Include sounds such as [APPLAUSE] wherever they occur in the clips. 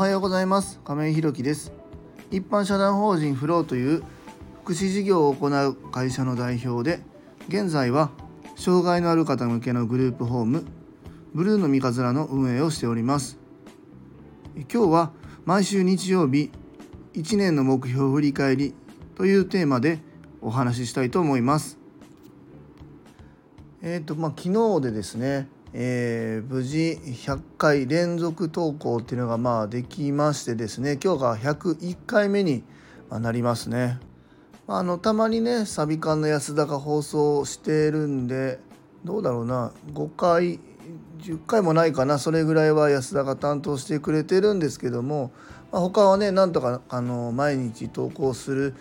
はようございます。亀井ひろきです。一般社団法人フローという福祉事業を行う会社の代表で現在は障害のある方向けのグループホームブルーの三日面の運営をしております。今日は毎週日曜日1年の目標振り返りというテーマでお話ししたいと思います。えっ、ー、とまあ昨日でですねえー、無事100回連続投稿っていうのがまあできましてですね今日が101回目になりますね。あのたまにねサビ缶の安田が放送してるんでどうだろうな5回10回もないかなそれぐらいは安田が担当してくれてるんですけども、まあ、他はねなんとかあの毎日投稿する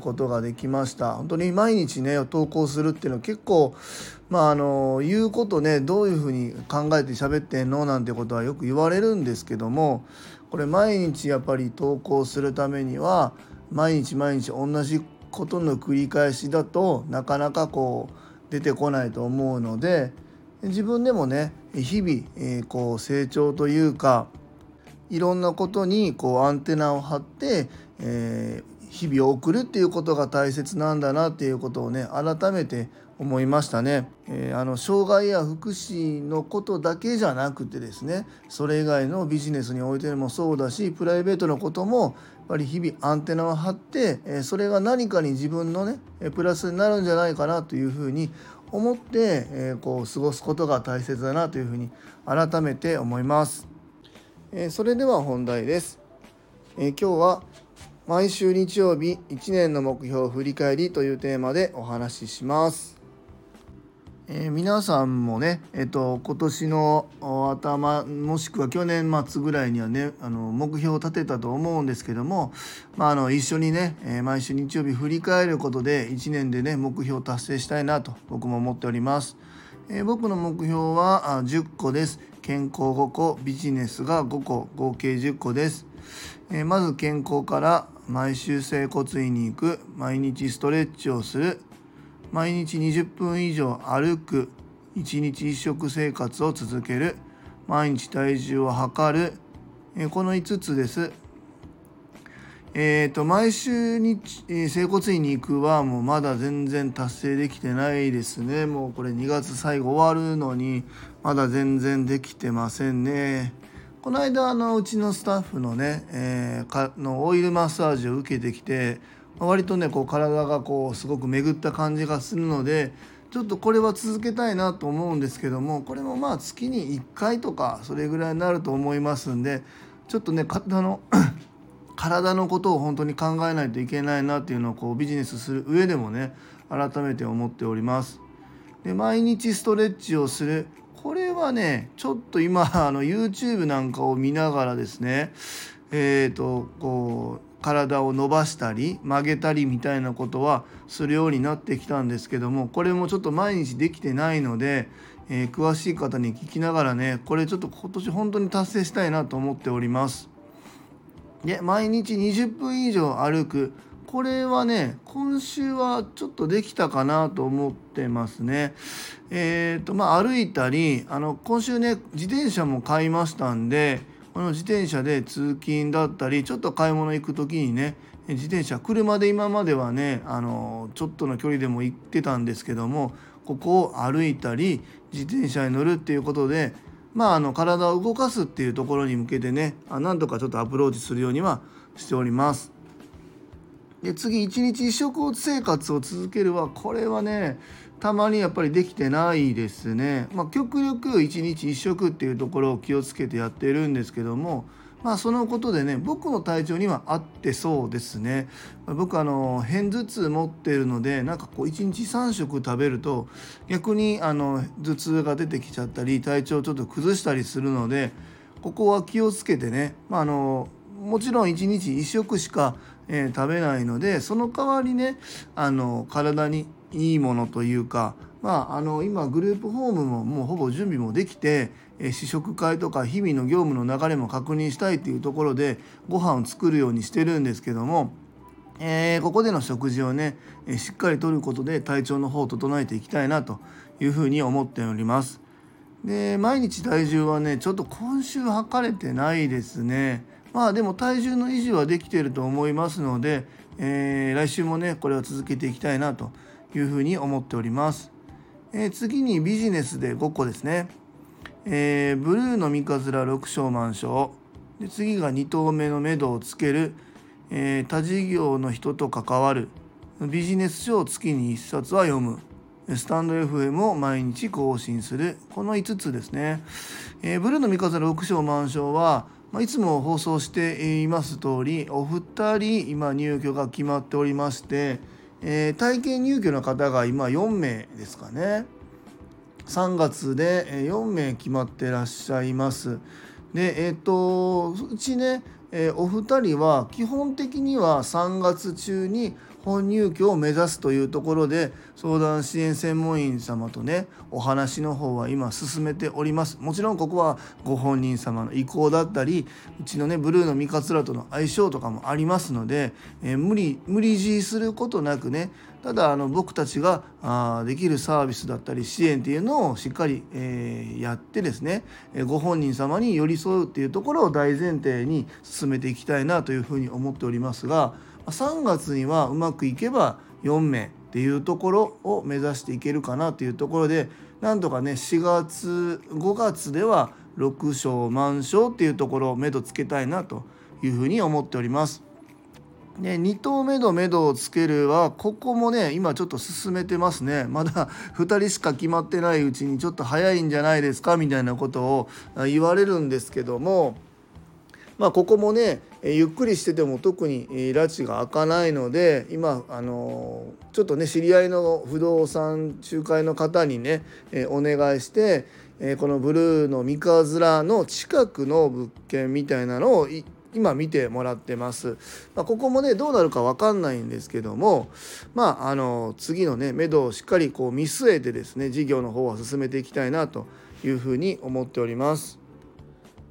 ことができました。本当に毎日ね投稿するっていうのは結構まああの言うことねどういうふうに考えて喋ってんのなんてことはよく言われるんですけどもこれ毎日やっぱり投稿するためには毎日毎日同じことの繰り返しだとなかなかこう出てこないと思うので自分でもね日々、え、こう成長というかいろんなことにこうアンテナを張って、えー、日々を送るっていうことが大切なんだなっていうことをね改めて思いましたね、えー、あの障害や福祉のことだけじゃなくてですねそれ以外のビジネスにおいてもそうだしプライベートのこともやっぱり日々アンテナを張って、えー、それが何かに自分のねプラスになるんじゃないかなというふうに思って、えー、こう過ごすことが大切だなというふうに改めて思います。えそれでは本題です。え今日は毎週日曜日1年の目標振り返りというテーマでお話しします。えー、皆さんもね、えーと、今年の頭もしくは去年末ぐらいにはねあの目標を立てたと思うんですけども、まあ、あの一緒にね、えー、毎週日曜日振り返ることで1年でね目標を達成したいなと僕も思っております。えー、僕の目標は10個です。健康5個、ビジネスが5個、合計10個です。えまず健康から毎週整骨院に行く、毎日ストレッチをする、毎日20分以上歩く1日1食生活を続ける毎日体重を測る、えこの5つです。えーと、毎週に、整骨院に行くはもうまだ全然達成できてないですね。もうこれ2月最後終わるのにまだ全然できてませんね。この間あのうちのスタッフのね、えー、かのオイルマッサージを受けてきて割とねこう体がこうすごく巡った感じがするのでちょっとこれは続けたいなと思うんですけどもこれもまあ月に1回とかそれぐらいになると思いますんでちょっとね体の体のことを本当に考えないといけないなっていうのをこうビジネスする上でもね改めて思っております。で毎日ストレッチをするこれはねちょっと今 [LAUGHS] あの YouTube なんかを見ながらですねえっ、ー、とこう体を伸ばしたり曲げたりみたいなことはするようになってきたんですけどもこれもちょっと毎日できてないので、えー、詳しい方に聞きながらねこれちょっと今年本当に達成したいなと思っております。で毎日20分以上歩くこれはね今週はちょっとできたかなと思ってますね。えーとまあ、歩いたりあの今週ね自転車も買いましたんでこの自転車で通勤だったりちょっと買い物行く時にね自転車車で今まではねあのちょっとの距離でも行ってたんですけどもここを歩いたり自転車に乗るっていうことでまああの体を動かすっていうところに向けてねあなんとかちょっとアプローチするようにはしております。で次一日一食生活を続けるはこれはねたまにやっぱりできてないですね。まあ、極力一日一食っていうところを気をつけてやってるんですけども、まあ、そのことでね僕の体調には合ってそうですね。僕あの片頭痛持ってるのでなんかこう1日3食食べると逆にあの頭痛が出てきちゃったり体調ちょっと崩したりするのでここは気をつけてね、まあ、あのもちろん1日1食しか、えー、食べないのでその代わりねあの体にいいものというか、まあ、あの今グループホームももうほぼ準備もできて、試食会とか日々の業務の流れも確認したいっていうところでご飯を作るようにしてるんですけども、えー、ここでの食事をね、しっかりとることで体調の方を整えていきたいなというふうに思っております。で毎日体重はねちょっと今週測れてないですね。まあでも体重の維持はできていると思いますので、えー、来週もねこれを続けていきたいなというふうに思っております。えー、次にビジネスで5個ですね。えー、ブルーの三日面6勝満勝で次が2投目の目処をつける、えー、他事業の人と関わる。ビジネス書を月に1冊は読む。スタンド FM を毎日更新する。この5つですね、えー、ブルーの三日面6勝満勝は、まあ、いつも放送しています通りお二人今入居が決まっておりまして、えー、体験入居の方が今4名ですかね。3月で4名決まってらっしゃいます。でえっ、ー、とうちね、えー、お二人は基本的には3月中に本入居を目指すというところで相談支援専門員様とねお話の方は今進めております。もちろんここはご本人様の意向だったりうちのねブルーの三桂との相性とかもありますので、えー、無理無理強いすることなくねただあの僕たちがあできるサービスだったり支援っていうのをしっかり、えー、やってですねご本人様に寄り添うっていうところを大前提に進めていきたいなというふうに思っておりますが3月にはうまくいけば4名っていうところを目指していけるかなというところでなんとかね4月5月では6勝満勝っていうところを目処つけたいなというふうに思っております。で2投目の目処をつけるはここもね今ちょっと進めてますねまだ2人しか決まってないうちにちょっと早いんじゃないですかみたいなことを言われるんですけどもまあ、ここもねゆっくりしてても特に拉致が開かないので今あのちょっとね知り合いの不動産仲介の方にねお願いしてこのブルーの三日面の近くの物件みたいなのを今見てもらってます。まあ、ここもねどうなるか分かんないんですけどもまああの次のね目処をしっかりこう見据えてですね事業の方は進めていきたいなというふうに思っております。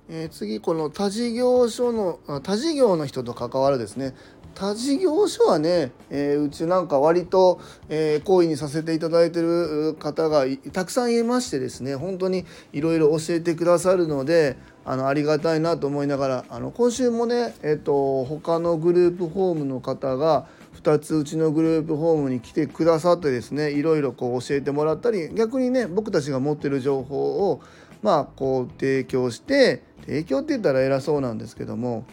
え、次この他事業所の他事業の人と関わるですね。他事業所はね、えー、うちなんか割と、えー、好意にさせていただいてる方がたくさんいましてですね本当にいろいろ教えてくださるのであのありがたいなと思いながらあの今週もね、えーと、他のグループホームの方が2つうちのグループホームに来てくださってですねいろいろこう教えてもらったり逆にね僕たちが持ってる情報をまあこう提供して提供って言ったら偉そうなんですけども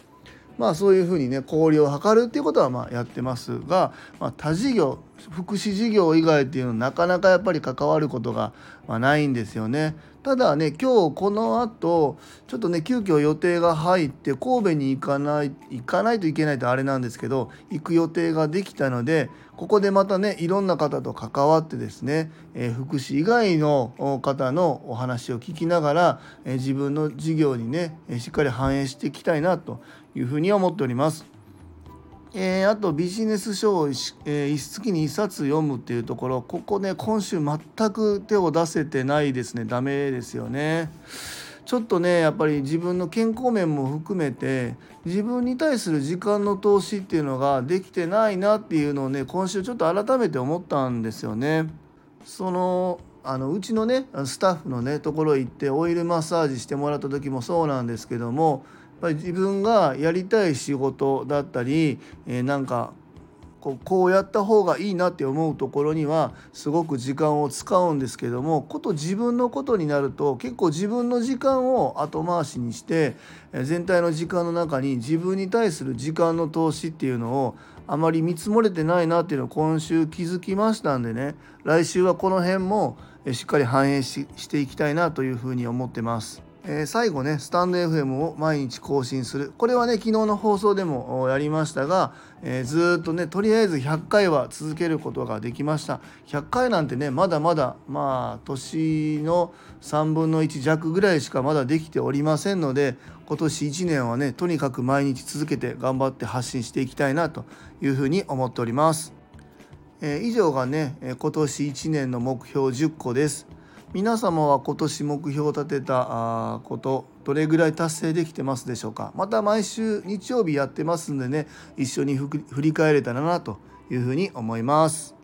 まあそういうふうにね交流を図るっていうことはまあやってますが、まあ、他事業福祉事業以外っていうのはなかなかやっぱり関わることがまないんですよね。ただね今日この後ちょっとね急遽予定が入って神戸に行かない行かないといけないとあれなんですけど行く予定ができたのでここでまたねいろんな方と関わってですね、え、福祉以外の方のお話を聞きながら、え、自分の事業にねしっかり反映していきたいなというふうに思っております。えー、あとビジネス書を、えー、一月に1冊読むっていうところここね今週全く手を出せてないですねダメですよね。ちょっとねやっぱり自分の健康面も含めて自分に対する時間の投資っていうのができてないなっていうのをね今週ちょっと改めて思ったんですよね。そのあのうちのねスタッフのねところ行ってオイルマッサージしてもらった時もそうなんですけどもぱり自分がやりたい仕事だったり、えー、なんかこうこうやった方がいいなって思うところにはすごく時間を使うんですけどもこと自分のことになると結構自分の時間を後回しにして全体の時間の中に自分に対する時間の投資っていうのをあまり見積もれてないなっていうのを今週気づきましたんでね来週はこの辺もしっかり反映していきたいなというふうに思ってます。え、最後ねスタンド FM を毎日更新する。これはね昨日の放送でもやりましたが、えー、ずっとねとりあえず100回は続けることができました。100回なんてねまだまだまあ年の3分の1弱ぐらいしかまだできておりませんので今年1年はねとにかく毎日続けて頑張って発信していきたいなというふうに思っております、えー、以上がね今年1年の目標10個です。皆様は今年目標を立てたことどれぐらい達成できてますでしょうか？また毎週日曜日やってますんでね一緒に振り返れたらなというふうに思います。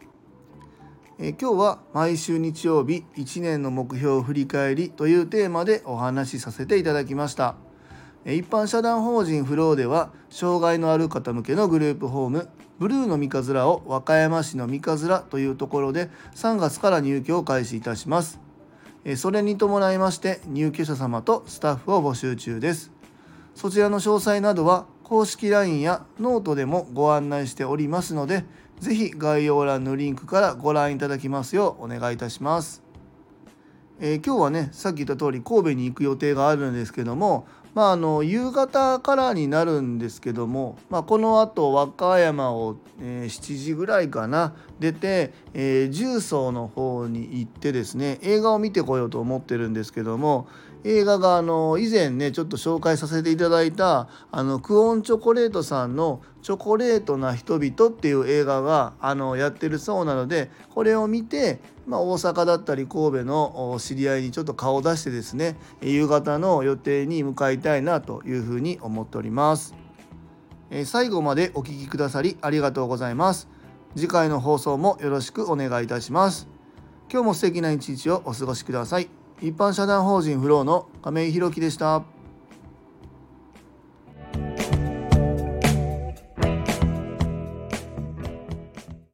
え今日は毎週日曜日1年の目標を振り返りというテーマでお話しさせていただきました。一般社団法人フローでは障害のある方向けのグループホームブルーの三日面を和歌山市の三日面というところで3月から入居を開始いたしますそれに伴いまして入居者様とスタッフを募集中です。そちらの詳細などは公式 LINE やノートでもご案内しておりますので是非概要欄のリンクからご覧いただきますようお願いいたします。えー、今日はねさっき言った通り神戸に行く予定があるんですけどもまあ、あの夕方からになるんですけども、まあ、このあと和歌山を、えー、7時ぐらいかな出て、えー、十三の方に行ってですね映画を見てこようと思ってるんですけども映画があの以前ねちょっと紹介させていただいたあのクオンチョコレートさんの「チョコレートな人々」っていう映画があのやってるそうなのでこれを見て、まあ、大阪だったり神戸の知り合いにちょっと顔を出してですね夕方の予定に向かいたいなというふうに思っております。え最後までお聴きくださりありがとうございます。次回の放送もよろしくお願いいたします。今日も素敵な一日をお過ごしください。一般社団法人フローの亀井宏樹でした。